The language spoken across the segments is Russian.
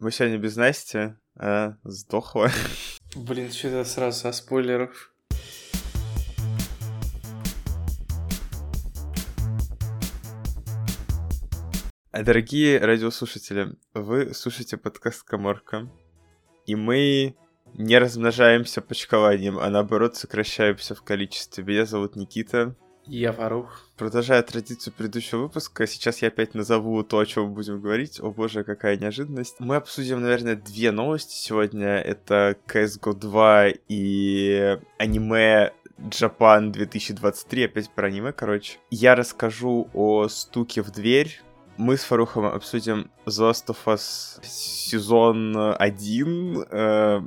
Мы сегодня без Насти, а сдохла. Блин, что-то сразу со спойлеров. Дорогие радиослушатели, вы слушаете подкаст «Коморка», и мы не размножаемся почкованием, а наоборот сокращаемся в количестве. Меня зовут Никита. Я Фарух. Продолжая традицию предыдущего выпуска, сейчас я опять назову то, о чем будем говорить. О боже, какая неожиданность. Мы обсудим, наверное, две новости сегодня. Это CSGO 2 и аниме Japan 2023, опять про аниме, короче. Я расскажу о стуке в дверь, мы с Фарухом обсудим The Last of Us сезон 1, э,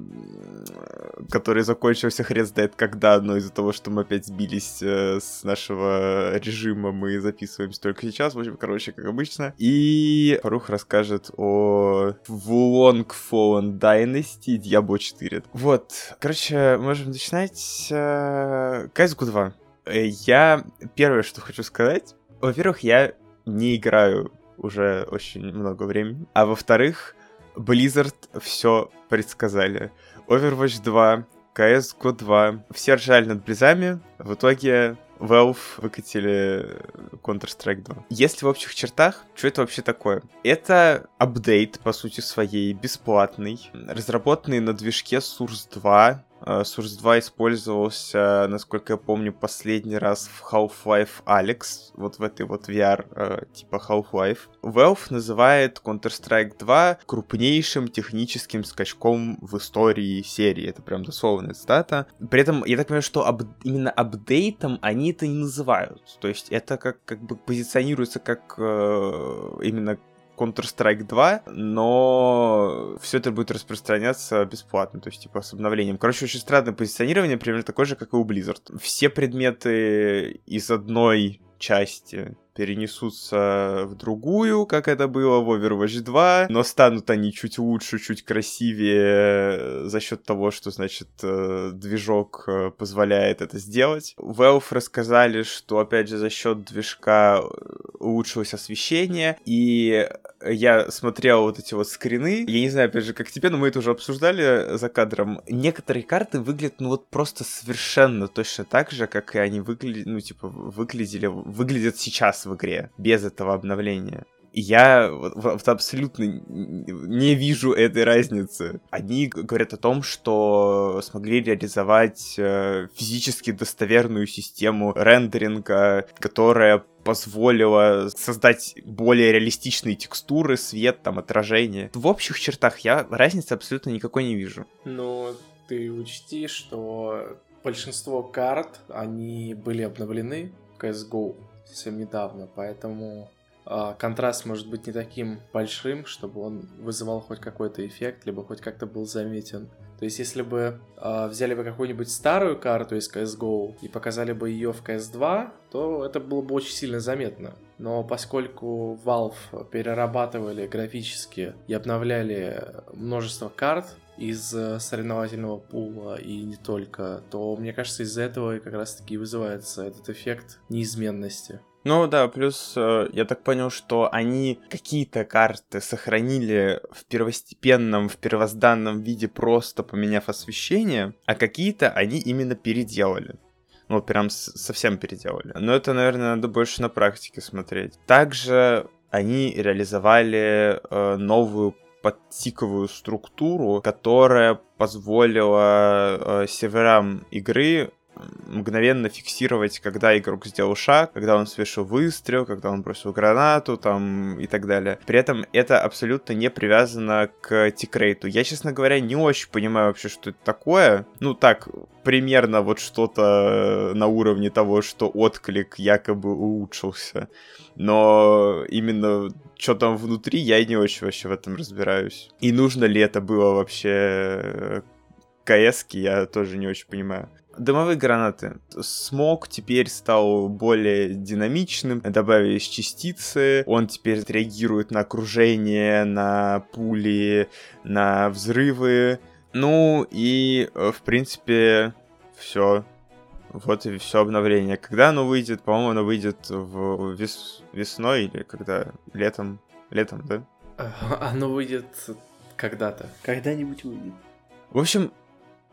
который закончился хрен знает когда, но из-за того, что мы опять сбились э, с нашего режима, мы записываемся только сейчас. В общем, короче, как обычно. И Фарух расскажет о Wulong Fallen Dynasty Diablo 4. Вот, короче, можем начинать. Э, CSGO 2. Э, я первое, что хочу сказать, во-первых, я не играю уже очень много времени. А во-вторых, Blizzard все предсказали. Overwatch 2, CSGO 2, все ржали над Близами, в итоге Valve выкатили Counter-Strike 2. Если в общих чертах, что это вообще такое? Это апдейт, по сути своей, бесплатный, разработанный на движке Source 2, Э, Source 2 использовался, насколько я помню, последний раз в Half-Life Alex, вот в этой вот VR э, типа Half-Life. Valve называет Counter-Strike 2 крупнейшим техническим скачком в истории серии. Это прям дословная цитата. При этом, я так понимаю, что об, именно апдейтом они это не называют. То есть это как, как бы позиционируется как э, именно Counter-Strike 2, но все это будет распространяться бесплатно, то есть типа с обновлением. Короче, очень странное позиционирование, примерно такое же, как и у Blizzard. Все предметы из одной части перенесутся в другую, как это было в Overwatch 2, но станут они чуть лучше, чуть красивее за счет того, что, значит, э, движок э, позволяет это сделать. Valve рассказали, что, опять же, за счет движка улучшилось освещение, и я смотрел вот эти вот скрины, я не знаю, опять же, как тебе, но мы это уже обсуждали за кадром. Некоторые карты выглядят, ну вот просто совершенно точно так же, как и они выглядели, ну типа, выглядели, выглядят сейчас в игре, без этого обновления я вот, вот абсолютно не вижу этой разницы. Они говорят о том, что смогли реализовать э, физически достоверную систему рендеринга, которая позволила создать более реалистичные текстуры, свет, там, отражение. В общих чертах я разницы абсолютно никакой не вижу. Ну, ты учти, что большинство карт, они были обновлены в CSGO совсем недавно, поэтому а, контраст может быть не таким большим, чтобы он вызывал хоть какой-то эффект, либо хоть как-то был заметен. То есть, если бы э, взяли бы какую-нибудь старую карту из CSGO и показали бы ее в CS2, то это было бы очень сильно заметно. Но поскольку Valve перерабатывали графически и обновляли множество карт из э, соревновательного пула и не только, то мне кажется, из-за этого как раз-таки вызывается этот эффект неизменности. Ну да, плюс э, я так понял, что они какие-то карты сохранили в первостепенном, в первозданном виде, просто поменяв освещение, а какие-то они именно переделали. Ну, прям совсем переделали. Но это, наверное, надо больше на практике смотреть. Также они реализовали э, новую подтиковую структуру, которая позволила э, серверам игры мгновенно фиксировать, когда игрок сделал шаг, когда он совершил выстрел, когда он бросил гранату там и так далее. При этом это абсолютно не привязано к тикрейту. Я, честно говоря, не очень понимаю вообще, что это такое. Ну так, примерно вот что-то на уровне того, что отклик якобы улучшился. Но именно что там внутри, я не очень вообще в этом разбираюсь. И нужно ли это было вообще КС, я тоже не очень понимаю. Дымовые гранаты. Смог теперь стал более динамичным, добавились частицы, он теперь реагирует на окружение, на пули, на взрывы. Ну и, э, в принципе, все. Вот и все обновление. Когда оно выйдет? По-моему, оно выйдет в вес... весной или когда? Летом? Летом, да? Оно выйдет Когда-то. Когда-нибудь выйдет. В общем,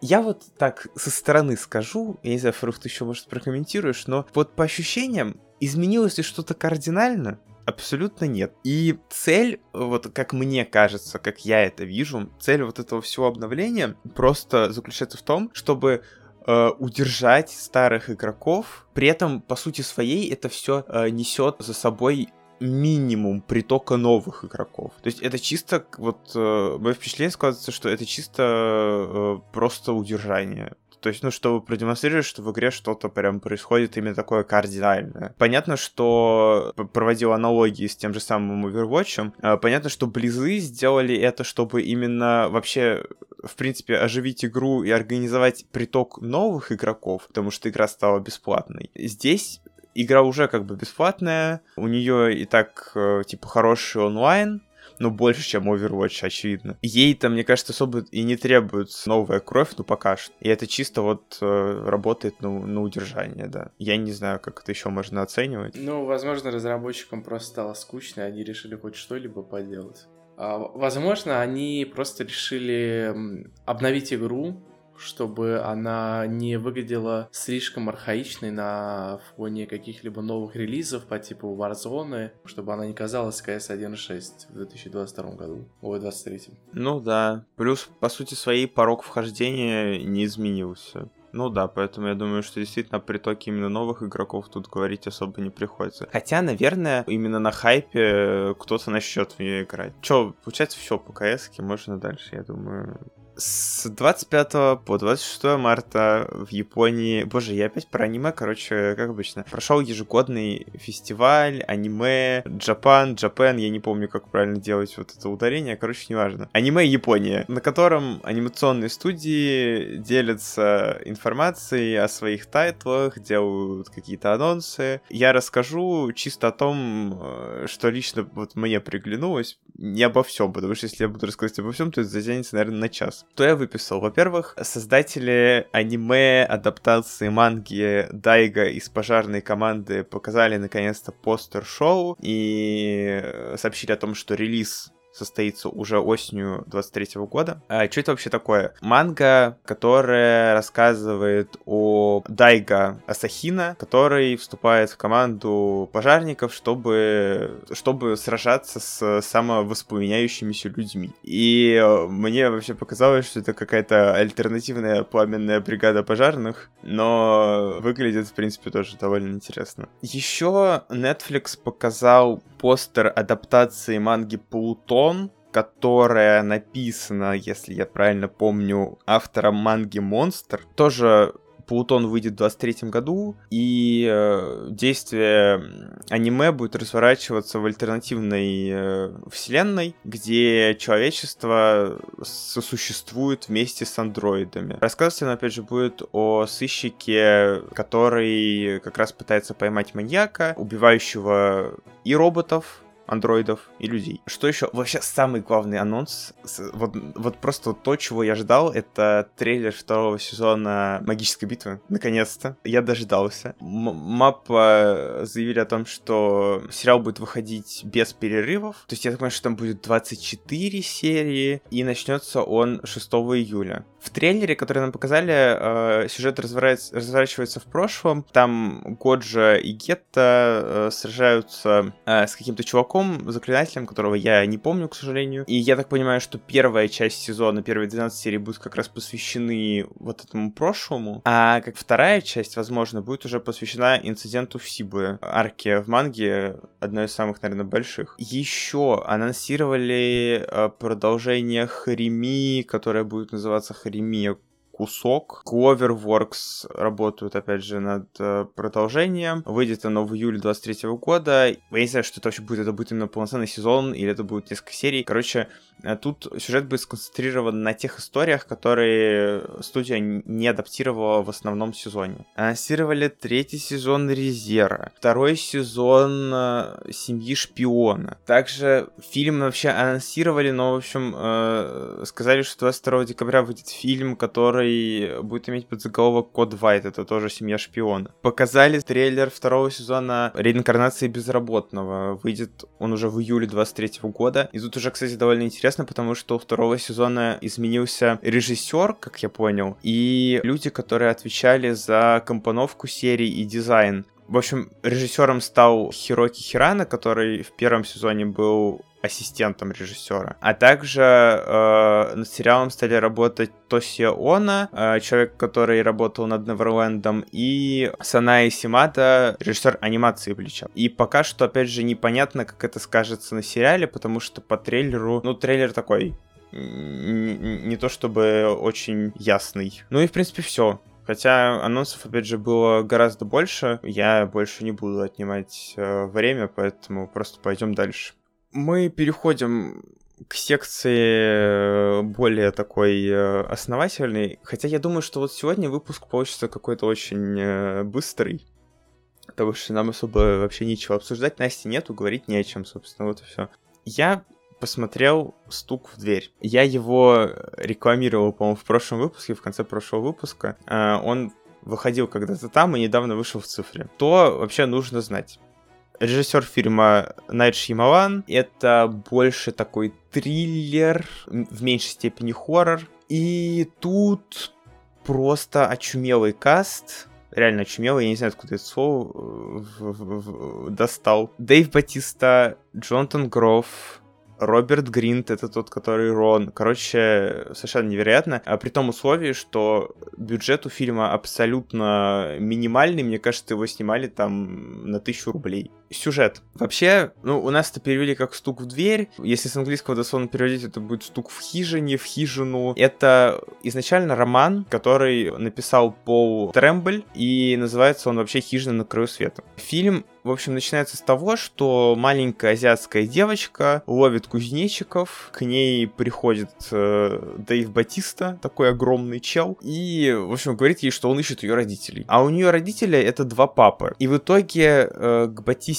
я вот так со стороны скажу, я не знаю, Фарух, ты еще, может, прокомментируешь, но вот по ощущениям, изменилось ли что-то кардинально? Абсолютно нет. И цель, вот как мне кажется, как я это вижу, цель вот этого всего обновления просто заключается в том, чтобы э, удержать старых игроков. При этом, по сути своей, это все э, несет за собой минимум притока новых игроков. То есть это чисто, вот, э, мое впечатление складывается, что это чисто э, просто удержание. То есть, ну, чтобы продемонстрировать, что в игре что-то прям происходит именно такое кардинальное. Понятно, что проводил аналогии с тем же самым Overwatch. Э, понятно, что Близы сделали это, чтобы именно вообще, в принципе, оживить игру и организовать приток новых игроков, потому что игра стала бесплатной. Здесь игра уже как бы бесплатная, у нее и так э, типа хороший онлайн, ну, больше, чем Overwatch, очевидно. Ей-то, мне кажется, особо и не требуется новая кровь, ну, пока что. И это чисто вот э, работает ну, на удержание, да. Я не знаю, как это еще можно оценивать. Ну, возможно, разработчикам просто стало скучно, они решили хоть что-либо поделать. А, возможно, они просто решили обновить игру, чтобы она не выглядела слишком архаичной на фоне каких-либо новых релизов по типу Warzone, чтобы она не казалась CS 1.6 в 2022 году, ой, 2023. Ну да, плюс, по сути, своей порог вхождения не изменился. Ну да, поэтому я думаю, что действительно о притоке именно новых игроков тут говорить особо не приходится. Хотя, наверное, именно на хайпе кто-то начнет в нее играть. Че, получается, все по КС, можно дальше, я думаю, с 25 по 26 марта в Японии... Боже, я опять про аниме, короче, как обычно. Прошел ежегодный фестиваль аниме Japan, Japan, я не помню, как правильно делать вот это ударение, короче, неважно. Аниме Япония, на котором анимационные студии делятся информацией о своих тайтлах, делают какие-то анонсы. Я расскажу чисто о том, э, что лично вот мне приглянулось, не обо всем, потому что если я буду рассказывать обо всем, то это затянется, наверное, на час. Что я выписал? Во-первых, создатели аниме адаптации манги Дайга из пожарной команды показали наконец-то постер шоу и сообщили о том, что релиз состоится уже осенью 23 года. А что это вообще такое? Манга, которая рассказывает о Дайга Асахина, который вступает в команду пожарников, чтобы, чтобы сражаться с самовоспламеняющимися людьми. И мне вообще показалось, что это какая-то альтернативная пламенная бригада пожарных, но выглядит, в принципе, тоже довольно интересно. Еще Netflix показал постер адаптации манги Плутон, которая написана, если я правильно помню, автором манги Монстр. Тоже Плутон выйдет в 23 году, и э, действие аниме будет разворачиваться в альтернативной э, вселенной, где человечество сосуществует вместе с андроидами. Он, опять же, будет о сыщике, который как раз пытается поймать маньяка, убивающего и роботов, андроидов и людей. Что еще? Вообще самый главный анонс, вот, вот просто то, чего я ждал, это трейлер второго сезона Магической битвы. Наконец-то. Я дождался. М Маппа заявили о том, что сериал будет выходить без перерывов. То есть я так понимаю, что там будет 24 серии, и начнется он 6 июля. В трейлере, который нам показали, э, сюжет разворачивается в прошлом. Там Годжа и Гетта э, сражаются э, с каким-то чуваком, заклинателем, которого я не помню, к сожалению. И я так понимаю, что первая часть сезона, первые 12 серий будут как раз посвящены вот этому прошлому. А как вторая часть, возможно, будет уже посвящена инциденту в Сибуе. Арке в манге одной из самых, наверное, больших. Еще анонсировали э, продолжение Харими, которое будет называться Харимия кусок. Cloverworks работают, опять же, над э, продолжением. Выйдет оно в июле 23 года. Я не знаю, что это вообще будет. Это будет именно полноценный сезон или это будет несколько серий. Короче, тут сюжет будет сконцентрирован на тех историях, которые студия не адаптировала в основном сезоне. Анонсировали третий сезон Резера, второй сезон э, Семьи Шпиона. Также фильм вообще анонсировали, но, в общем, э, сказали, что 22 декабря выйдет фильм, который будет иметь подзаголовок Код Вайт, это тоже семья шпиона. Показали трейлер второго сезона реинкарнации безработного. Выйдет он уже в июле 23 года. И тут уже, кстати, довольно интересно честно, потому что у второго сезона изменился режиссер, как я понял, и люди, которые отвечали за компоновку серии и дизайн. В общем, режиссером стал Хироки Хирана, который в первом сезоне был ассистентом режиссера. А также э, над сериалом стали работать Тосия Она, э, человек, который работал над Неверлендом, и Санаи Симата, режиссер анимации Блича. И пока что, опять же, непонятно, как это скажется на сериале, потому что по трейлеру, ну, трейлер такой не то чтобы очень ясный. Ну и, в принципе, все. Хотя анонсов, опять же, было гораздо больше. Я больше не буду отнимать э, время, поэтому просто пойдем дальше. Мы переходим к секции э, более такой э, основательной. Хотя я думаю, что вот сегодня выпуск получится какой-то очень э, быстрый. Потому что нам особо вообще нечего обсуждать. Насти нету, говорить не о чем, собственно, вот и все. Я посмотрел «Стук в дверь». Я его рекламировал, по-моему, в прошлом выпуске, в конце прошлого выпуска. А, он выходил когда-то там и недавно вышел в цифре. То вообще нужно знать. Режиссер фильма Найт Шьямалан. Это больше такой триллер, в меньшей степени хоррор. И тут просто очумелый каст, реально очумелый, я не знаю, откуда это слово э, достал. Дэйв Батиста, Джонатан Гроф, Роберт Гринт, это тот, который Рон. Короче, совершенно невероятно. А при том условии, что бюджет у фильма абсолютно минимальный. Мне кажется, его снимали там на тысячу рублей. Сюжет. Вообще, ну, у нас это перевели как стук в дверь. Если с английского дословно переводить, это будет стук в хижине, в хижину. Это изначально роман, который написал Пол Трембль, и называется он вообще «Хижина на краю света». Фильм в общем, начинается с того, что маленькая азиатская девочка ловит кузнечиков, к ней приходит э, Дэйв Батиста, такой огромный чел, и, в общем, говорит ей, что он ищет ее родителей. А у нее родители это два папы. И в итоге э, к Батисте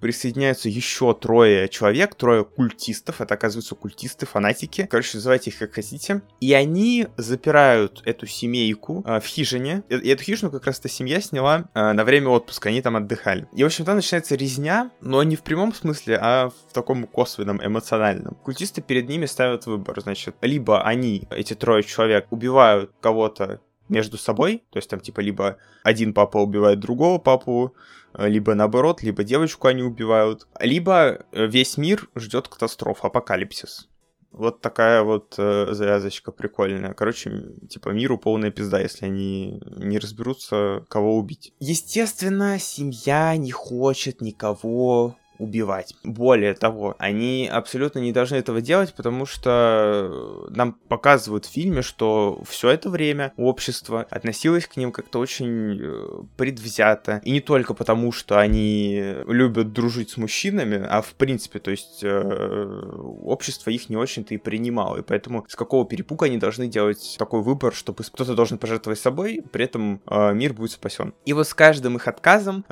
присоединяются еще трое человек, трое культистов, это оказываются культисты, фанатики, короче, называйте их как хотите. И они запирают эту семейку э, в хижине, и, и эту хижину как раз эта семья сняла э, на время отпуска, они там отдыхали. И, в общем, там начинается резня, но не в прямом смысле, а в таком косвенном, эмоциональном. Культисты перед ними ставят выбор, значит, либо они, эти трое человек, убивают кого-то между собой, то есть там типа либо один папа убивает другого папу, либо наоборот, либо девочку они убивают, либо весь мир ждет катастрофа, апокалипсис. Вот такая вот э, завязочка прикольная. Короче, типа миру полная пизда, если они не разберутся, кого убить. Естественно, семья не хочет никого убивать. Более того, они абсолютно не должны этого делать, потому что нам показывают в фильме, что все это время общество относилось к ним как-то очень э, предвзято. И не только потому, что они любят дружить с мужчинами, а в принципе, то есть э, общество их не очень-то и принимало. И поэтому с какого перепуга они должны делать такой выбор, чтобы кто-то должен пожертвовать собой, при этом э, мир будет спасен. И вот с каждым их отказом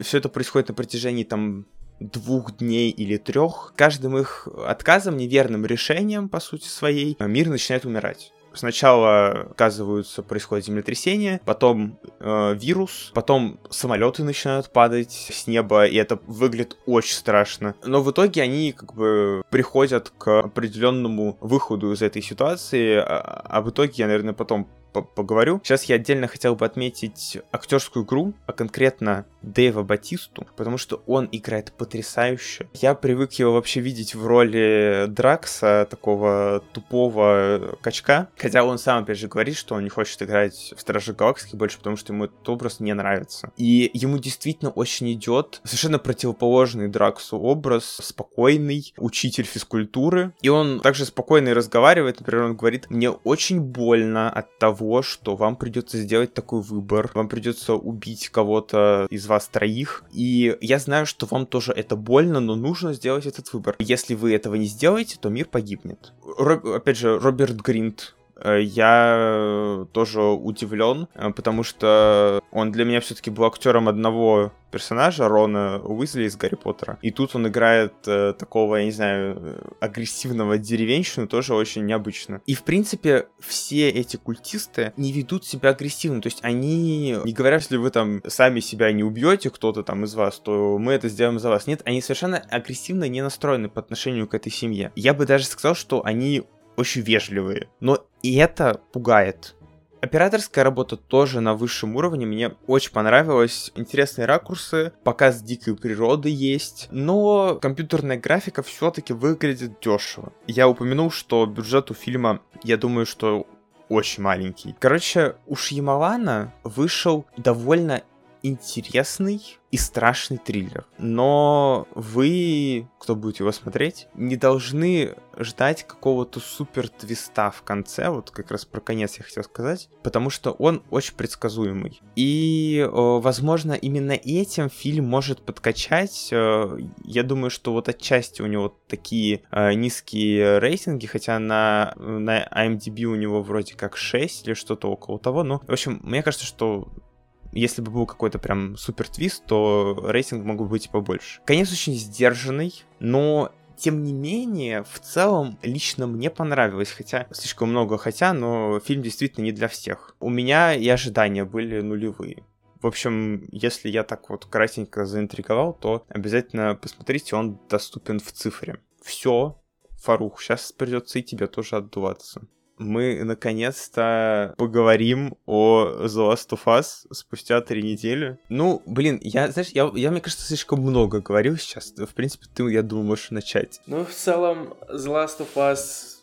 все это происходит на протяжении там двух дней или трех, каждым их отказом, неверным решением, по сути своей, мир начинает умирать. Сначала, оказываются, происходит землетрясение, потом э, вирус, потом самолеты начинают падать с неба, и это выглядит очень страшно. Но в итоге они как бы приходят к определенному выходу из этой ситуации, а, а в итоге я, наверное, потом поговорю. Сейчас я отдельно хотел бы отметить актерскую игру, а конкретно Дэйва Батисту, потому что он играет потрясающе. Я привык его вообще видеть в роли Дракса, такого тупого качка, хотя он сам, опять же, говорит, что он не хочет играть в Страже Галактики больше, потому что ему этот образ не нравится. И ему действительно очень идет совершенно противоположный Драксу образ, спокойный учитель физкультуры, и он также спокойно и разговаривает, например, он говорит, мне очень больно от того, того, что вам придется сделать такой выбор, вам придется убить кого-то из вас троих, и я знаю, что вам тоже это больно, но нужно сделать этот выбор. Если вы этого не сделаете, то мир погибнет. Роб... Опять же, Роберт Гринт я тоже удивлен, э, потому что он для меня все-таки был актером одного персонажа, Рона Уизли из Гарри Поттера. И тут он играет э, такого, я не знаю, агрессивного деревенщину, тоже очень необычно. И, в принципе, все эти культисты не ведут себя агрессивно. То есть они не говорят, если вы там сами себя не убьете, кто-то там из вас, то мы это сделаем за вас. Нет, они совершенно агрессивно не настроены по отношению к этой семье. Я бы даже сказал, что они очень вежливые. Но и это пугает. Операторская работа тоже на высшем уровне, мне очень понравилось. Интересные ракурсы, показ дикой природы есть, но компьютерная графика все-таки выглядит дешево. Я упомянул, что бюджет у фильма, я думаю, что очень маленький. Короче, у Шьямалана вышел довольно интересный и страшный триллер. Но вы, кто будет его смотреть, не должны ждать какого-то супер твиста в конце, вот как раз про конец я хотел сказать, потому что он очень предсказуемый. И, возможно, именно этим фильм может подкачать. Э, я думаю, что вот отчасти у него такие э, низкие рейтинги, хотя на, на IMDb у него вроде как 6 или что-то около того. Ну, в общем, мне кажется, что если бы был какой-то прям супер твист, то рейтинг мог бы быть побольше. Конец очень сдержанный, но тем не менее, в целом, лично мне понравилось, хотя слишком много хотя, но фильм действительно не для всех. У меня и ожидания были нулевые. В общем, если я так вот кратенько заинтриговал, то обязательно посмотрите, он доступен в цифре. Все, Фарух, сейчас придется и тебе тоже отдуваться мы наконец-то поговорим о The Last of Us спустя три недели. Ну, блин, я, знаешь, я, я мне кажется, слишком много говорил сейчас. В принципе, ты, я думаю, можешь начать. Ну, в целом, The Last of Us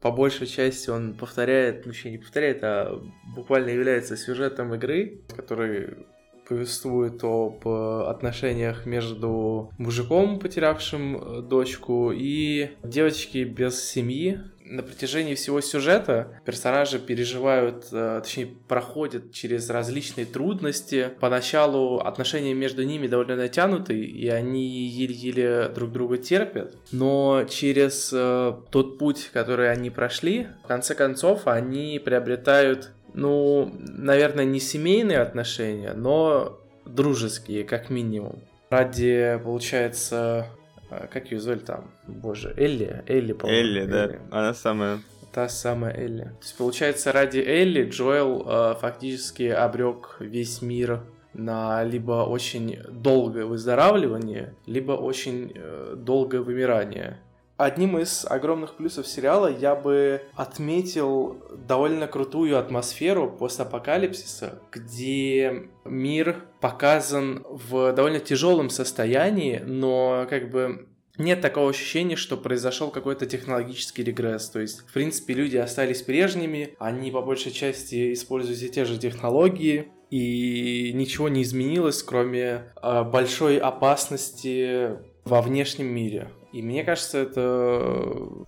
по большей части он повторяет, ну, не повторяет, а буквально является сюжетом игры, который повествует об отношениях между мужиком, потерявшим э, дочку, и девочкой без семьи, на протяжении всего сюжета персонажи переживают, э, точнее, проходят через различные трудности. Поначалу отношения между ними довольно натянуты, и они еле-еле друг друга терпят. Но через э, тот путь, который они прошли, в конце концов, они приобретают, ну, наверное, не семейные отношения, но дружеские, как минимум. Ради, получается, как ее звали там? Боже, Элли? Элли, по-моему. Элли, Элли, да. Она самая. Та самая Элли. То есть, получается, ради Элли Джоэл э, фактически обрек весь мир на либо очень долгое выздоравливание, либо очень э, долгое вымирание. Одним из огромных плюсов сериала я бы отметил довольно крутую атмосферу постапокалипсиса, где мир показан в довольно тяжелом состоянии, но как бы нет такого ощущения, что произошел какой-то технологический регресс. То есть, в принципе, люди остались прежними, они по большей части используют те же технологии, и ничего не изменилось, кроме э, большой опасности во внешнем мире. И мне кажется, это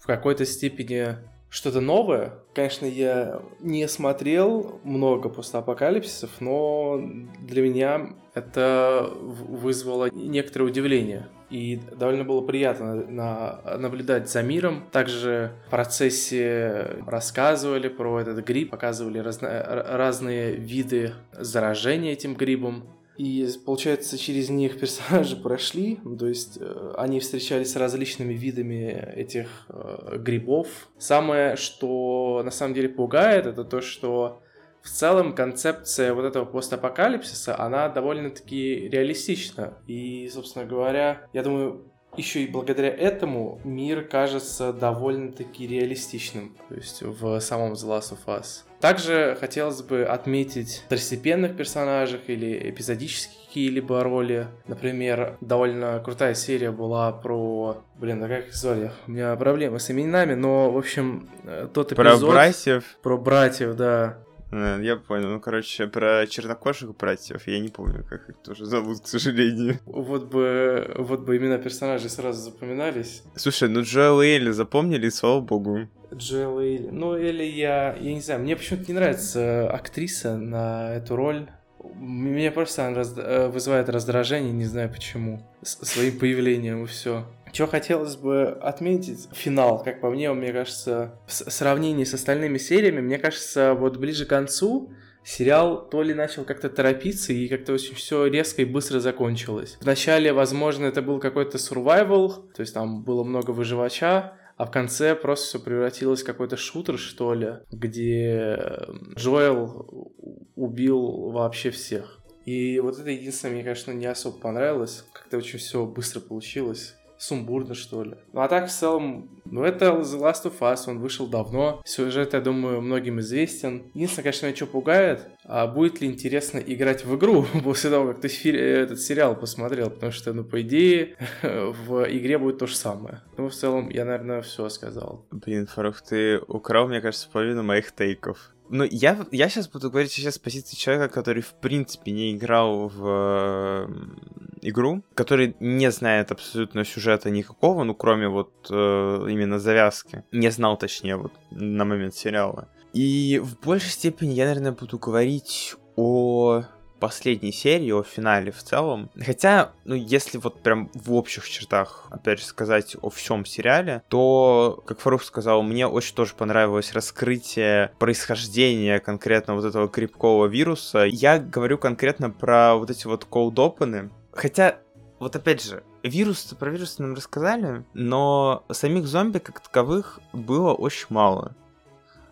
в какой-то степени что-то новое. Конечно, я не смотрел много постапокалипсисов, но для меня это вызвало некоторое удивление. И довольно было приятно на, наблюдать за миром. Также в процессе рассказывали про этот гриб, показывали разно, разные виды заражения этим грибом. И, получается, через них персонажи прошли, то есть э, они встречались с различными видами этих э, грибов. Самое, что на самом деле пугает, это то, что в целом концепция вот этого постапокалипсиса, она довольно-таки реалистична. И, собственно говоря, я думаю, еще и благодаря этому мир кажется довольно-таки реалистичным, то есть в самом The Last of Us. Также хотелось бы отметить второстепенных персонажей или эпизодические какие-либо роли. Например, довольно крутая серия была про... Блин, а как звали? У меня проблемы с именами, но, в общем, э, тот эпизод... Про братьев? Про братьев, да. Э, я понял. Ну, короче, про чернокожих братьев я не помню, как их тоже зовут, к сожалению. Вот бы, вот бы имена персонажей сразу запоминались. Слушай, ну Джоэл и Элли запомнили, слава богу. Джоэл и Элли. Ну, Элли я, я не знаю, мне почему-то не нравится актриса на эту роль. Меня просто она раз... Э, вызывает раздражение, не знаю почему. С своим появлением и все. Что хотелось бы отметить, финал, как по мне, мне кажется, в сравнении с остальными сериями, мне кажется, вот ближе к концу сериал то ли начал как-то торопиться, и как-то очень все резко и быстро закончилось. Вначале, возможно, это был какой-то survival, то есть там было много выживача, а в конце просто все превратилось в какой-то шутер, что ли, где Джоэл убил вообще всех. И вот это единственное, мне, конечно, не особо понравилось. Как-то очень все быстро получилось сумбурно, что ли. Ну а так, в целом, ну это The Last of Us, он вышел давно. Сюжет, я думаю, многим известен. Единственное, конечно, меня что пугает, а будет ли интересно играть в игру после того, как ты этот сериал посмотрел, потому что, ну, по идее, в игре будет то же самое. Ну, в целом, я, наверное, все сказал. Блин, Фарух, ты украл, мне кажется, половину моих тейков. Ну, я, я сейчас буду говорить сейчас с позиции человека, который, в принципе, не играл в игру, который не знает абсолютно сюжета никакого, ну, кроме вот э, именно завязки. Не знал, точнее, вот на момент сериала. И в большей степени я, наверное, буду говорить о последней серии, о финале в целом. Хотя, ну, если вот прям в общих чертах, опять же, сказать о всем сериале, то, как Фарух сказал, мне очень тоже понравилось раскрытие происхождения конкретно вот этого крепкого вируса. Я говорю конкретно про вот эти вот колд-опены. Хотя, вот опять же, вирус про вирус нам рассказали, но самих зомби как таковых было очень мало.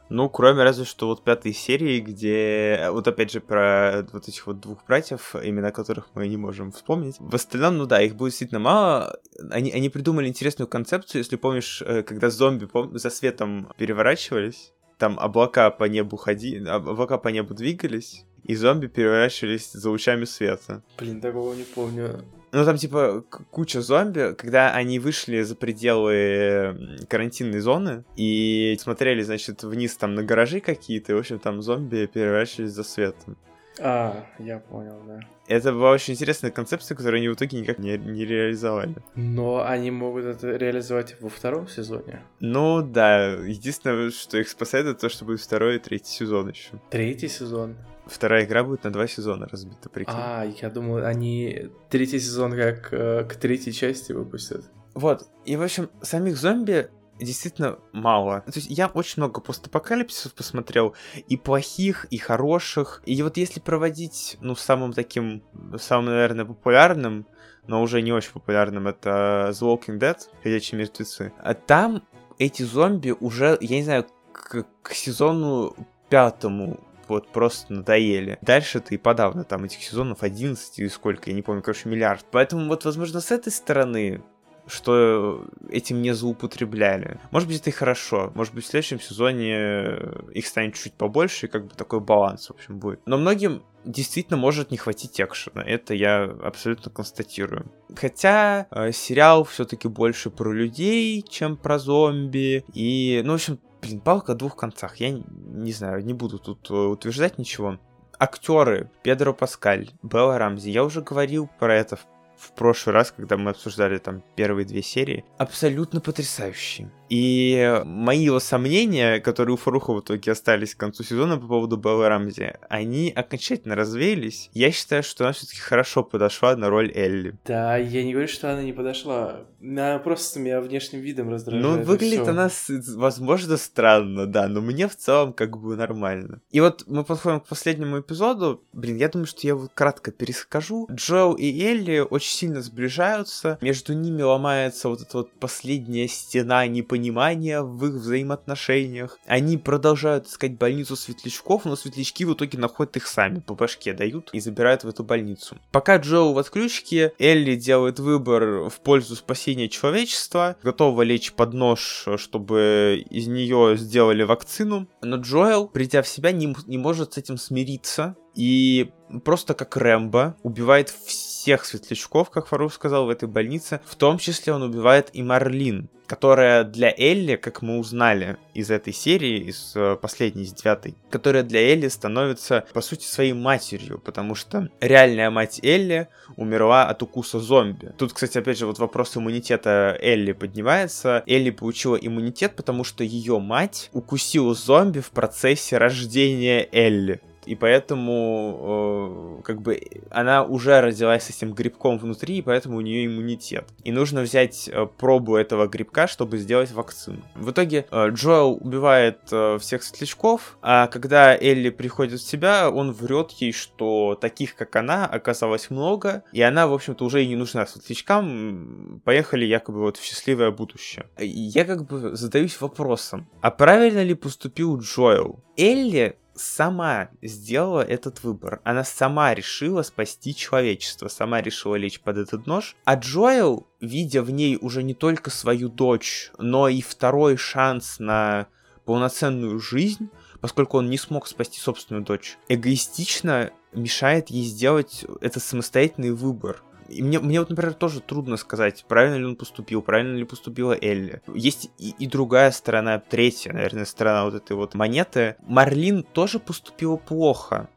Ну, кроме разве что вот пятой серии, где, вот опять же, про вот этих вот двух братьев, имена которых мы не можем вспомнить. В остальном, ну да, их будет действительно мало. Они, они придумали интересную концепцию, если помнишь, э, когда зомби за светом переворачивались, там облака по небу ходи, облака по небу двигались, и зомби переворачивались за лучами света. Блин, такого не помню. Ну, там, типа, куча зомби, когда они вышли за пределы карантинной зоны и смотрели, значит, вниз там на гаражи какие-то, и, в общем, там зомби переворачивались за светом. А, я понял, да. Это была очень интересная концепция, которую они в итоге никак не, не реализовали. Но они могут это реализовать во втором сезоне. Ну да, единственное, что их спасает, это то, что будет второй и третий сезон еще. Третий сезон? Вторая игра будет на два сезона разбита, прикинь. А, я думал, они третий сезон как э, к третьей части выпустят. Вот, и в общем, самих зомби действительно мало. То есть я очень много постапокалипсисов посмотрел, и плохих, и хороших. И вот если проводить, ну, самым таким, самым, наверное, популярным, но уже не очень популярным, это The Walking Dead, Ходячие мертвецы. А там эти зомби уже, я не знаю, к, к сезону пятому вот просто надоели. Дальше-то и подавно, там этих сезонов 11 или сколько, я не помню, короче, миллиард. Поэтому вот, возможно, с этой стороны что этим не злоупотребляли. Может быть, это и хорошо. Может быть, в следующем сезоне их станет чуть побольше, и как бы такой баланс, в общем, будет. Но многим действительно может не хватить экшена. Это я абсолютно констатирую. Хотя э, сериал все-таки больше про людей, чем про зомби. И, ну, в общем, блин, палка о двух концах. Я не знаю, не буду тут э, утверждать ничего. Актеры Педро Паскаль, Белла Рамзи, я уже говорил про это в в прошлый раз, когда мы обсуждали там первые две серии, абсолютно потрясающие. И мои его сомнения, которые у Фаруха в итоге остались к концу сезона по поводу Беллы Рамзи, они окончательно развеялись. Я считаю, что она все-таки хорошо подошла на роль Элли. Да, я не говорю, что она не подошла. Она просто меня внешним видом раздражает. Ну, выглядит она, возможно, странно, да, но мне в целом как бы нормально. И вот мы подходим к последнему эпизоду. Блин, я думаю, что я вот кратко перескажу. Джоэл и Элли очень сильно сближаются. Между ними ломается вот эта вот последняя стена непонимания непонимания в их взаимоотношениях. Они продолжают искать больницу светлячков, но светлячки в итоге находят их сами, по башке дают и забирают в эту больницу. Пока Джоу в отключке, Элли делает выбор в пользу спасения человечества, готова лечь под нож, чтобы из нее сделали вакцину, но Джоэл, придя в себя, не, не может с этим смириться и просто как Рэмбо убивает всех светлячков, как Фарух сказал, в этой больнице. В том числе он убивает и Марлин, которая для Элли, как мы узнали из этой серии, из э, последней, из девятой, которая для Элли становится, по сути, своей матерью, потому что реальная мать Элли умерла от укуса зомби. Тут, кстати, опять же, вот вопрос иммунитета Элли поднимается. Элли получила иммунитет, потому что ее мать укусила зомби в процессе рождения Элли. И поэтому, э, как бы, она уже родилась с этим грибком внутри, и поэтому у нее иммунитет. И нужно взять э, пробу этого грибка, чтобы сделать вакцину. В итоге э, Джоэл убивает э, всех светлячков, а когда Элли приходит в себя, он врет ей, что таких, как она, оказалось много, и она, в общем-то, уже и не нужна светлячкам. Поехали якобы вот в счастливое будущее. Я как бы задаюсь вопросом, а правильно ли поступил Джоэл? Элли сама сделала этот выбор. Она сама решила спасти человечество, сама решила лечь под этот нож. А Джоэл, видя в ней уже не только свою дочь, но и второй шанс на полноценную жизнь, поскольку он не смог спасти собственную дочь, эгоистично мешает ей сделать этот самостоятельный выбор. И мне, мне вот, например, тоже трудно сказать, правильно ли он поступил, правильно ли поступила Элли. Есть и, и другая сторона, третья, наверное, сторона вот этой вот монеты. Марлин тоже поступила плохо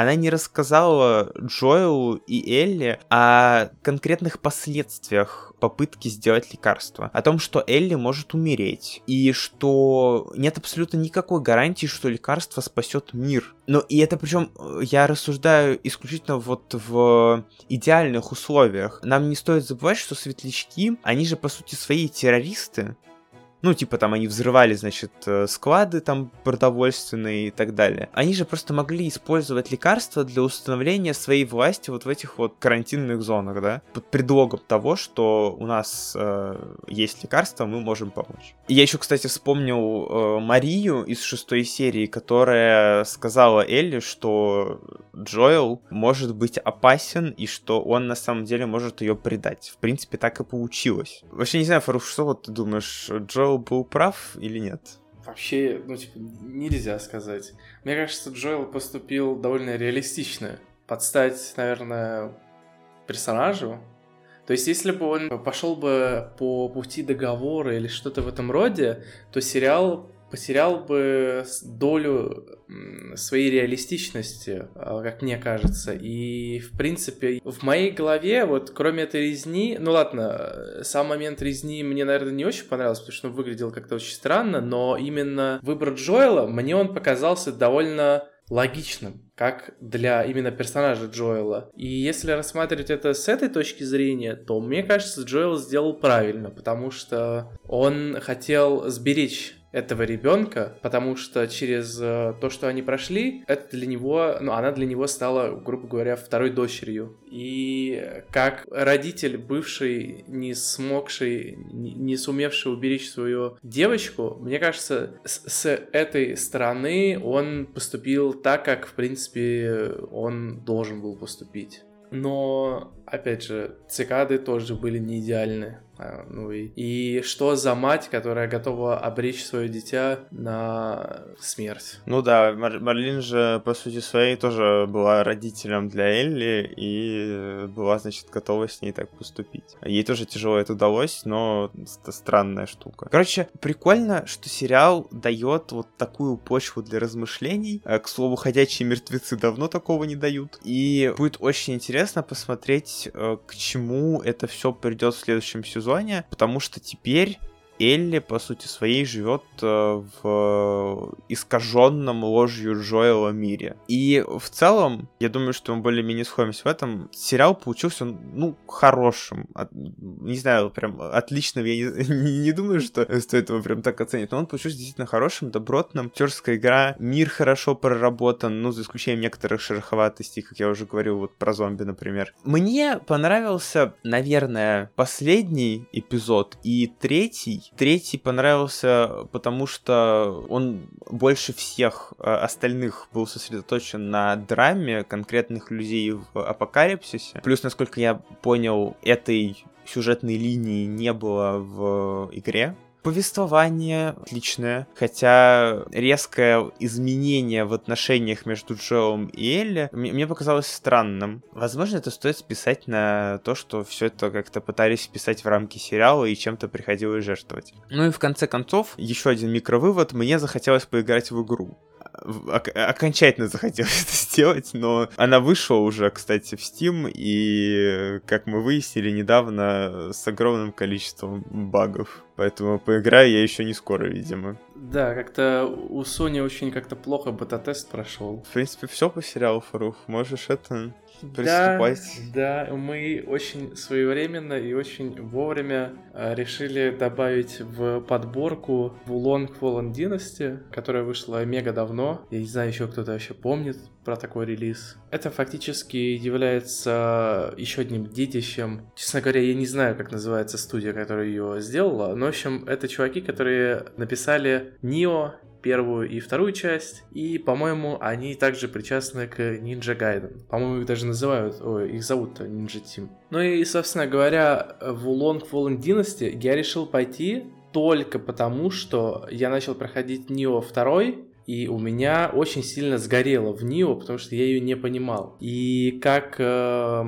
она не рассказала Джоэлу и Элли о конкретных последствиях попытки сделать лекарство. О том, что Элли может умереть. И что нет абсолютно никакой гарантии, что лекарство спасет мир. Но и это причем я рассуждаю исключительно вот в идеальных условиях. Нам не стоит забывать, что светлячки, они же по сути свои террористы, ну, типа там они взрывали, значит, э, склады там продовольственные и так далее. Они же просто могли использовать лекарства для установления своей власти вот в этих вот карантинных зонах, да, под предлогом того, что у нас э, есть лекарства, мы можем помочь. И я еще, кстати, вспомнил э, Марию из шестой серии, которая сказала Элли, что Джоэл может быть опасен и что он на самом деле может ее предать. В принципе, так и получилось. Вообще не знаю, Фаруш, что вот ты думаешь, Джоэл Был прав или нет? Вообще, ну, типа, нельзя сказать. Мне кажется, Джоэл поступил довольно реалистично. Подстать, наверное, персонажу. То есть, если бы он пошел бы по пути договора или что-то в этом роде, то сериал потерял бы долю своей реалистичности, а, как мне кажется. И, в принципе, в моей голове, вот кроме этой резни, ну ладно, сам момент резни мне, наверное, не очень понравился, потому что он выглядел как-то очень странно, но именно выбор Джоэла, мне он показался довольно логичным, как для именно персонажа Джоэла. И если рассматривать это с этой точки зрения, то мне кажется, Джоэл сделал правильно, потому что он хотел сберечь этого ребенка, потому что через э, то, что они прошли, это для него, ну, она для него стала, грубо говоря, второй дочерью. И как родитель, бывший, не смогший, не сумевший уберечь свою девочку, мне кажется, с, с этой стороны он поступил так, как, в принципе, он должен был поступить. Но, опять же, цикады тоже были не идеальны. А, ну и, и что за мать, которая готова обречь свое дитя на смерть? Ну да, Мар- Марлин же, по сути своей, тоже была родителем для Элли и была, значит, готова с ней так поступить. Ей тоже тяжело это удалось, но это странная штука. Короче, прикольно, что сериал дает вот такую почву для размышлений. А, к слову, ходячие мертвецы давно такого не дают. И будет очень интересно посмотреть, э, к чему это все придет в следующем сезоне сезоне, потому что теперь Элли, по сути своей, живет э, в искаженном ложью Джоэла мире. И в целом, я думаю, что мы более-менее сходимся в этом. Сериал получился, ну, хорошим. От, не знаю, прям отличным. Я не, не думаю, что стоит его прям так оценить. Но он получился действительно хорошим, добротным. Актерская игра, мир хорошо проработан, ну, за исключением некоторых шероховатостей, как я уже говорил, вот про зомби, например. Мне понравился, наверное, последний эпизод и третий, Третий понравился, потому что он больше всех э, остальных был сосредоточен на драме конкретных людей в апокалипсисе. Плюс, насколько я понял, этой сюжетной линии не было в игре повествование отличное, хотя резкое изменение в отношениях между Джоом и Элли мне показалось странным. Возможно, это стоит списать на то, что все это как-то пытались вписать в рамки сериала и чем-то приходилось жертвовать. Ну и в конце концов, еще один микровывод, мне захотелось поиграть в игру окончательно захотелось это сделать, но она вышла уже, кстати, в Steam, и, как мы выяснили недавно, с огромным количеством багов. Поэтому поиграю я еще не скоро, видимо. Да, как-то у Sony очень как-то плохо бета-тест прошел. В принципе, все по сериалу, Фарух. Можешь это приступать. Да, да, мы очень своевременно и очень вовремя э, решили добавить в подборку Wulong Fallen Dynasty, которая вышла мега давно. Я не знаю, еще кто-то вообще помнит про такой релиз. Это фактически является еще одним детищем. Честно говоря, я не знаю, как называется студия, которая ее сделала, но, в общем, это чуваки, которые написали Нио первую и вторую часть, и, по-моему, они также причастны к Ninja Gaiden. По-моему, их даже называют, ой, их зовут Ninja Team. Ну и, собственно говоря, в Long Fallen Dynasty я решил пойти только потому, что я начал проходить Нио 2, и у меня очень сильно сгорело в Нио, потому что я ее не понимал. И как, э,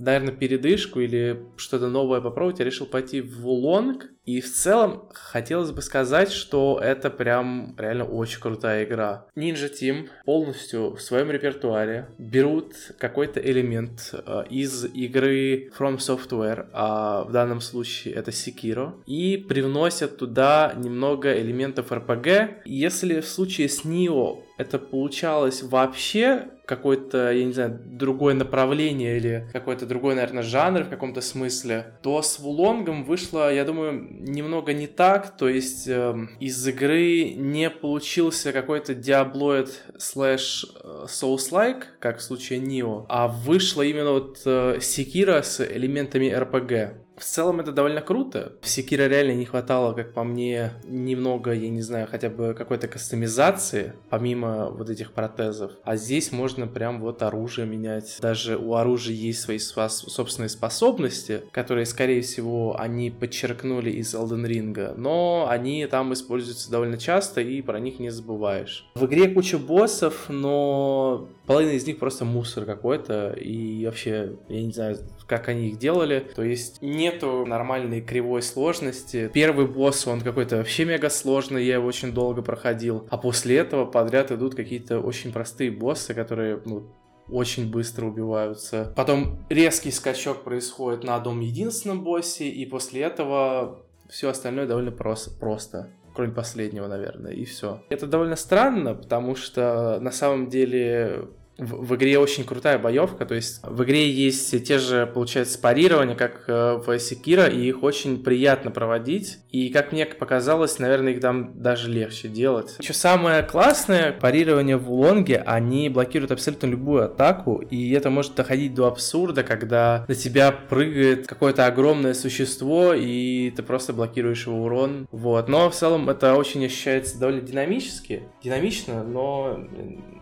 наверное, передышку или что-то новое попробовать, я решил пойти в Вулонг, и в целом хотелось бы сказать, что это прям реально очень крутая игра. Ninja Team полностью в своем репертуаре берут какой-то элемент э, из игры From Software, а в данном случае это Sekiro, и привносят туда немного элементов RPG. Если в случае с Nioh это получалось вообще какое-то, я не знаю, другое направление или какой-то другой, наверное, жанр в каком-то смысле, то с Вулонгом вышло, я думаю, немного не так. То есть э, из игры не получился какой-то диаблоид э, Souls-like, как в случае Нио, а вышло именно вот э, Секира с элементами RPG. В целом это довольно круто. В Секира реально не хватало, как по мне, немного, я не знаю, хотя бы какой-то кастомизации, помимо вот этих протезов. А здесь можно прям вот оружие менять. Даже у оружия есть свои собственные способности, которые, скорее всего, они подчеркнули из Elden Ring, но они там используются довольно часто, и про них не забываешь. В игре куча боссов, но половина из них просто мусор какой-то, и вообще, я не знаю, как они их делали. То есть нету нормальной кривой сложности. Первый босс, он какой-то вообще мега сложный, я его очень долго проходил. А после этого подряд идут какие-то очень простые боссы, которые, ну, очень быстро убиваются. Потом резкий скачок происходит на одном единственном боссе, и после этого все остальное довольно просто. просто кроме последнего, наверное, и все. Это довольно странно, потому что на самом деле в, в игре очень крутая боевка, то есть в игре есть те же, получается, парирования, как э, в Секира, и их очень приятно проводить, и как мне показалось, наверное, их там даже легче делать. Еще самое классное, парирование в Улонге, они блокируют абсолютно любую атаку, и это может доходить до абсурда, когда на тебя прыгает какое-то огромное существо, и ты просто блокируешь его урон, вот. Но в целом это очень ощущается довольно динамически, динамично, но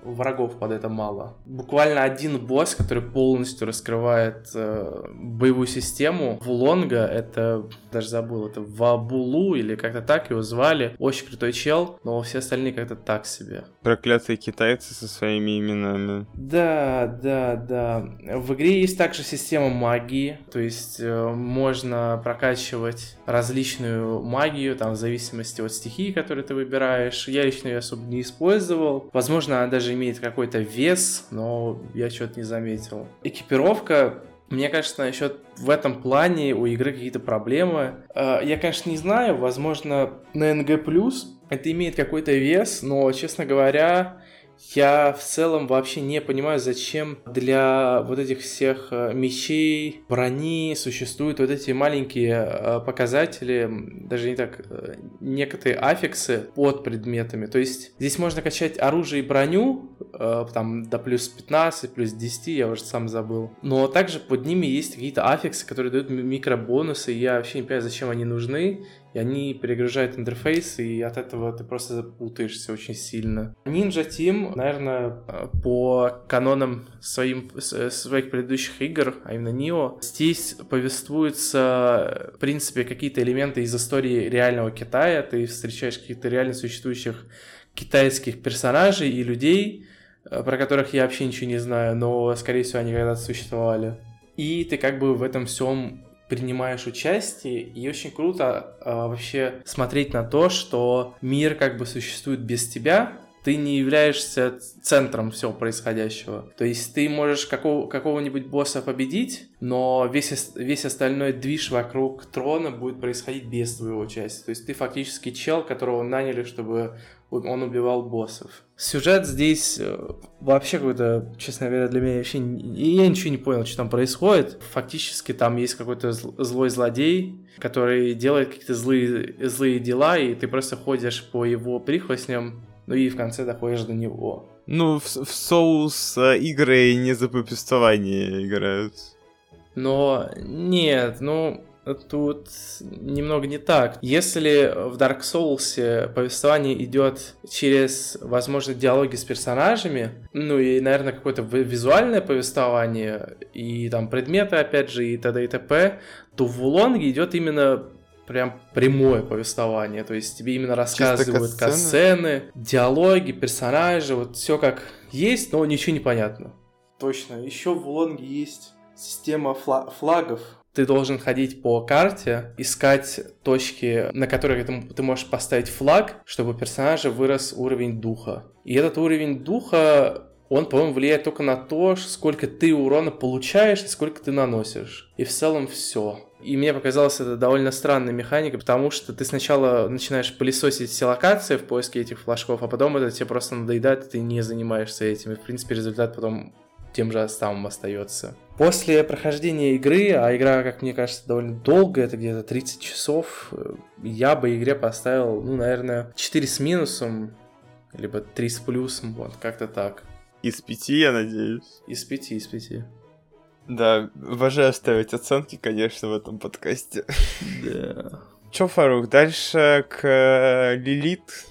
врагов под это мало. Буквально один босс, который полностью раскрывает э, боевую систему Вулонга, это, даже забыл, это Вабулу или как-то так его звали. Очень крутой чел, но все остальные как-то так себе. Проклятые китайцы со своими именами. Да, да, да. В игре есть также система магии, то есть э, можно прокачивать различную магию, там, в зависимости от стихии, которую ты выбираешь. Я лично ее особо не использовал. Возможно, она даже имеет какой-то вес, но я что-то не заметил. Экипировка мне кажется, еще в этом плане у игры какие-то проблемы. Э, я, конечно, не знаю, возможно, на NG+, это имеет какой-то вес, но, честно говоря, я в целом вообще не понимаю, зачем для вот этих всех э, мечей, брони существуют вот эти маленькие э, показатели, даже не так, э, некоторые аффиксы под предметами. То есть здесь можно качать оружие и броню, там до плюс 15, плюс 10, я уже сам забыл. Но также под ними есть какие-то аффиксы, которые дают микробонусы, я вообще не понимаю, зачем они нужны и они перегружают интерфейс, и от этого ты просто запутаешься очень сильно. Ninja Team, наверное, по канонам своим, своих предыдущих игр, а именно Neo, здесь повествуются, в принципе, какие-то элементы из истории реального Китая, ты встречаешь каких-то реально существующих китайских персонажей и людей, э, про которых я вообще ничего не знаю, но, скорее всего, они когда-то существовали. И ты как бы в этом всем принимаешь участие, и очень круто э, вообще смотреть на то, что мир как бы существует без тебя, ты не являешься центром всего происходящего. То есть ты можешь какого- какого-нибудь босса победить, но весь, весь остальной движ вокруг трона будет происходить без твоего участия. То есть ты фактически чел, которого наняли, чтобы он убивал боссов. Сюжет здесь э, вообще какой-то, честно говоря, для меня вообще... Я ничего не понял, что там происходит. Фактически там есть какой-то злой злодей, который делает какие-то злые, злые дела, и ты просто ходишь по его прихвостням, ну и в конце доходишь до него. Ну, в, в соус э, игры не за повествование играют. Но нет, ну тут немного не так. Если в Dark Souls повествование идет через, возможно, диалоги с персонажами, ну и, наверное, какое-то визуальное повествование, и там предметы, опять же, и т.д. и т.п., то в Вулонге идет именно прям прямое повествование, то есть тебе именно рассказывают касцены, диалоги, персонажи, вот все как есть, но ничего не понятно. Точно, еще в Вулонге есть система фла- флагов, ты должен ходить по карте, искать точки, на которых ты, ты можешь поставить флаг, чтобы у персонажа вырос уровень духа. И этот уровень духа он, по-моему, влияет только на то, сколько ты урона получаешь и сколько ты наносишь. И в целом все. И мне показалось это довольно странной механикой, потому что ты сначала начинаешь пылесосить все локации в поиске этих флажков, а потом это тебе просто надоедает, и ты не занимаешься этим. И, в принципе, результат потом тем же самым остается. После прохождения игры, а игра, как мне кажется, довольно долгая, это где-то 30 часов, я бы игре поставил, ну, наверное, 4 с минусом, либо 3 с плюсом, вот, как-то так. Из пяти, я надеюсь. Из пяти, из пяти. Да, обожаю ставить оценки, конечно, в этом подкасте. Да. Чё, Фарух, дальше к э, Лилит.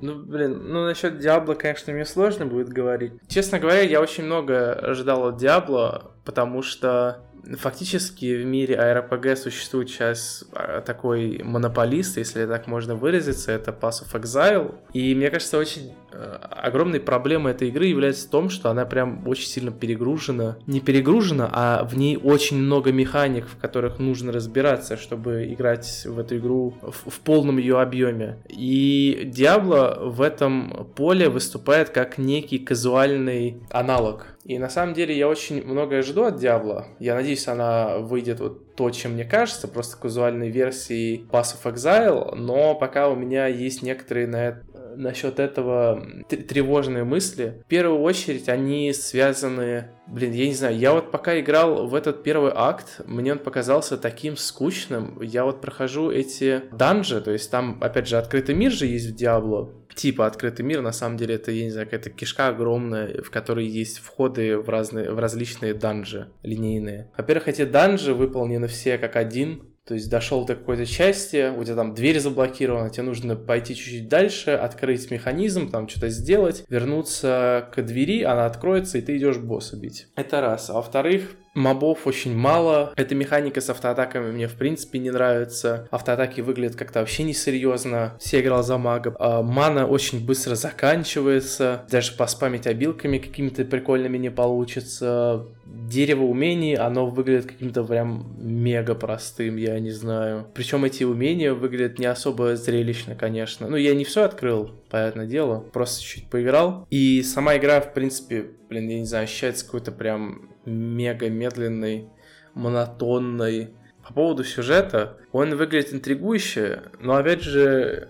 Ну, блин, ну насчет Диабло, конечно, мне сложно будет говорить. Честно говоря, я очень много ожидал от Диабло, потому что фактически в мире ARPG существует сейчас а, такой монополист, если так можно выразиться, это Pass of Exile. И мне кажется, очень э, огромной проблемой этой игры является том, что она прям очень сильно перегружена. Не перегружена, а в ней очень много механик, в которых нужно разбираться, чтобы играть в эту игру в, в полном ее объеме. И Diablo в этом поле выступает как некий казуальный аналог и на самом деле я очень многое жду от Диабло. Я надеюсь, она выйдет вот то, чем мне кажется, просто казуальной версии Pass of Exile, но пока у меня есть некоторые на насчет этого тревожные мысли. В первую очередь они связаны... Блин, я не знаю, я вот пока играл в этот первый акт, мне он показался таким скучным. Я вот прохожу эти данжи, то есть там, опять же, открытый мир же есть в Диабло, типа открытый мир, на самом деле это, я не знаю, какая-то кишка огромная, в которой есть входы в, разные, в различные данжи линейные. Во-первых, эти данжи выполнены все как один, то есть дошел до какой-то части, у тебя там дверь заблокирована, тебе нужно пойти чуть-чуть дальше, открыть механизм, там что-то сделать, вернуться к двери, она откроется, и ты идешь босса бить. Это раз. А во-вторых, Мобов очень мало. Эта механика с автоатаками мне в принципе не нравится. Автоатаки выглядят как-то вообще несерьезно. Все играл за мага. А, мана очень быстро заканчивается. Даже поспамить обилками какими-то прикольными не получится. Дерево умений, оно выглядит каким-то прям мега простым, я не знаю. Причем эти умения выглядят не особо зрелищно, конечно. Ну, я не все открыл, понятное дело. Просто чуть-чуть поиграл. И сама игра, в принципе, блин, я не знаю, ощущается какой-то прям мега медленный, монотонный. По поводу сюжета, он выглядит интригующе, но опять же,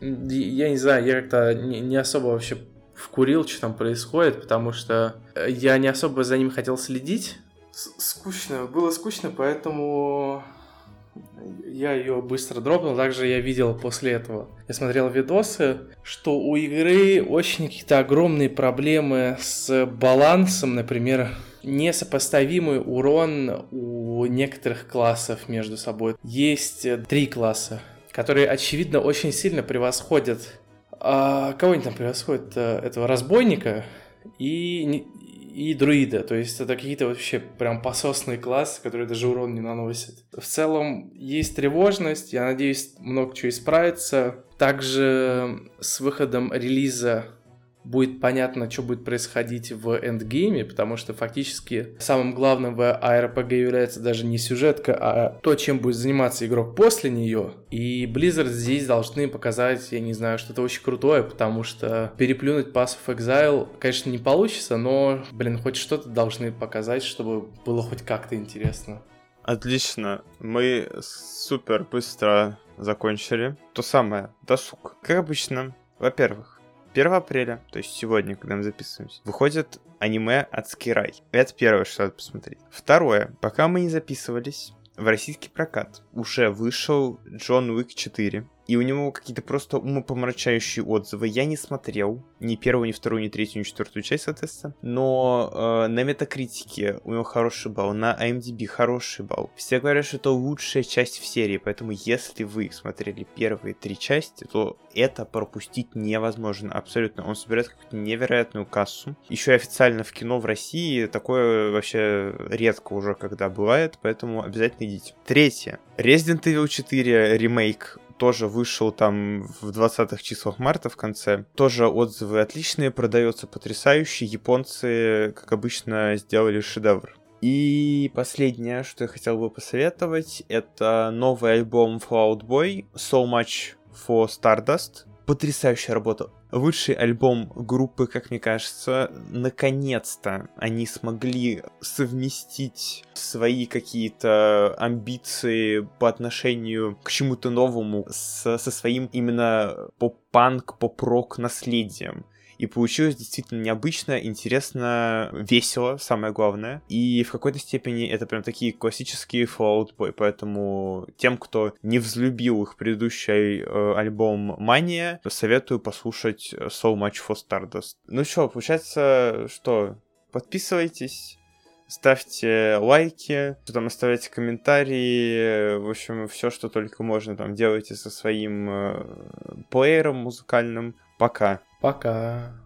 я не знаю, я как-то не, особо вообще вкурил, что там происходит, потому что я не особо за ним хотел следить. С скучно, было скучно, поэтому я ее быстро дропнул. Также я видел после этого, я смотрел видосы, что у игры очень какие-то огромные проблемы с балансом, например, несопоставимый урон у некоторых классов между собой. Есть э, три класса, которые, очевидно, очень сильно превосходят... А, кого они там превосходят? Э, этого разбойника и, и друида. То есть это какие-то вообще прям пососные классы, которые даже урон не наносят. В целом есть тревожность, я надеюсь, много чего исправится. Также с выходом релиза будет понятно, что будет происходить в эндгейме, потому что фактически самым главным в ARPG является даже не сюжетка, а то, чем будет заниматься игрок после нее. И Blizzard здесь должны показать, я не знаю, что-то очень крутое, потому что переплюнуть Pass of Exile, конечно, не получится, но, блин, хоть что-то должны показать, чтобы было хоть как-то интересно. Отлично. Мы супер быстро закончили. То самое, досуг. Как обычно, во-первых, 1 апреля, то есть сегодня, когда мы записываемся, выходит аниме от Скирай. Это первое, что надо посмотреть. Второе, пока мы не записывались, в российский прокат уже вышел Джон Уик 4 и у него какие-то просто умопомрачающие отзывы. Я не смотрел ни первую, ни вторую, ни третью, ни четвертую часть, соответственно, но э, на метакритике у него хороший балл, на IMDb хороший балл. Все говорят, что это лучшая часть в серии, поэтому если вы смотрели первые три части, то это пропустить невозможно абсолютно. Он собирает какую-то невероятную кассу. Еще и официально в кино в России такое вообще редко уже когда бывает, поэтому обязательно идите. Третье. Resident Evil 4 ремейк тоже вышел там в 20-х числах марта в конце. Тоже отзывы отличные, продается потрясающе. Японцы, как обычно, сделали шедевр. И последнее, что я хотел бы посоветовать, это новый альбом Fallout Boy So Much for Stardust потрясающая работа. Лучший альбом группы, как мне кажется, наконец-то они смогли совместить свои какие-то амбиции по отношению к чему-то новому с, со своим именно поп-панк, поп-рок наследием. И получилось действительно необычно, интересно, весело, самое главное. И в какой-то степени это прям такие классические Fallout Boy, поэтому тем, кто не взлюбил их предыдущий э, альбом Мания, советую послушать So Much for Stardust. Ну что, получается, что подписывайтесь, ставьте лайки, там оставляйте комментарии, в общем, все, что только можно там делайте со своим э, плеером музыкальным. Пока. Пока.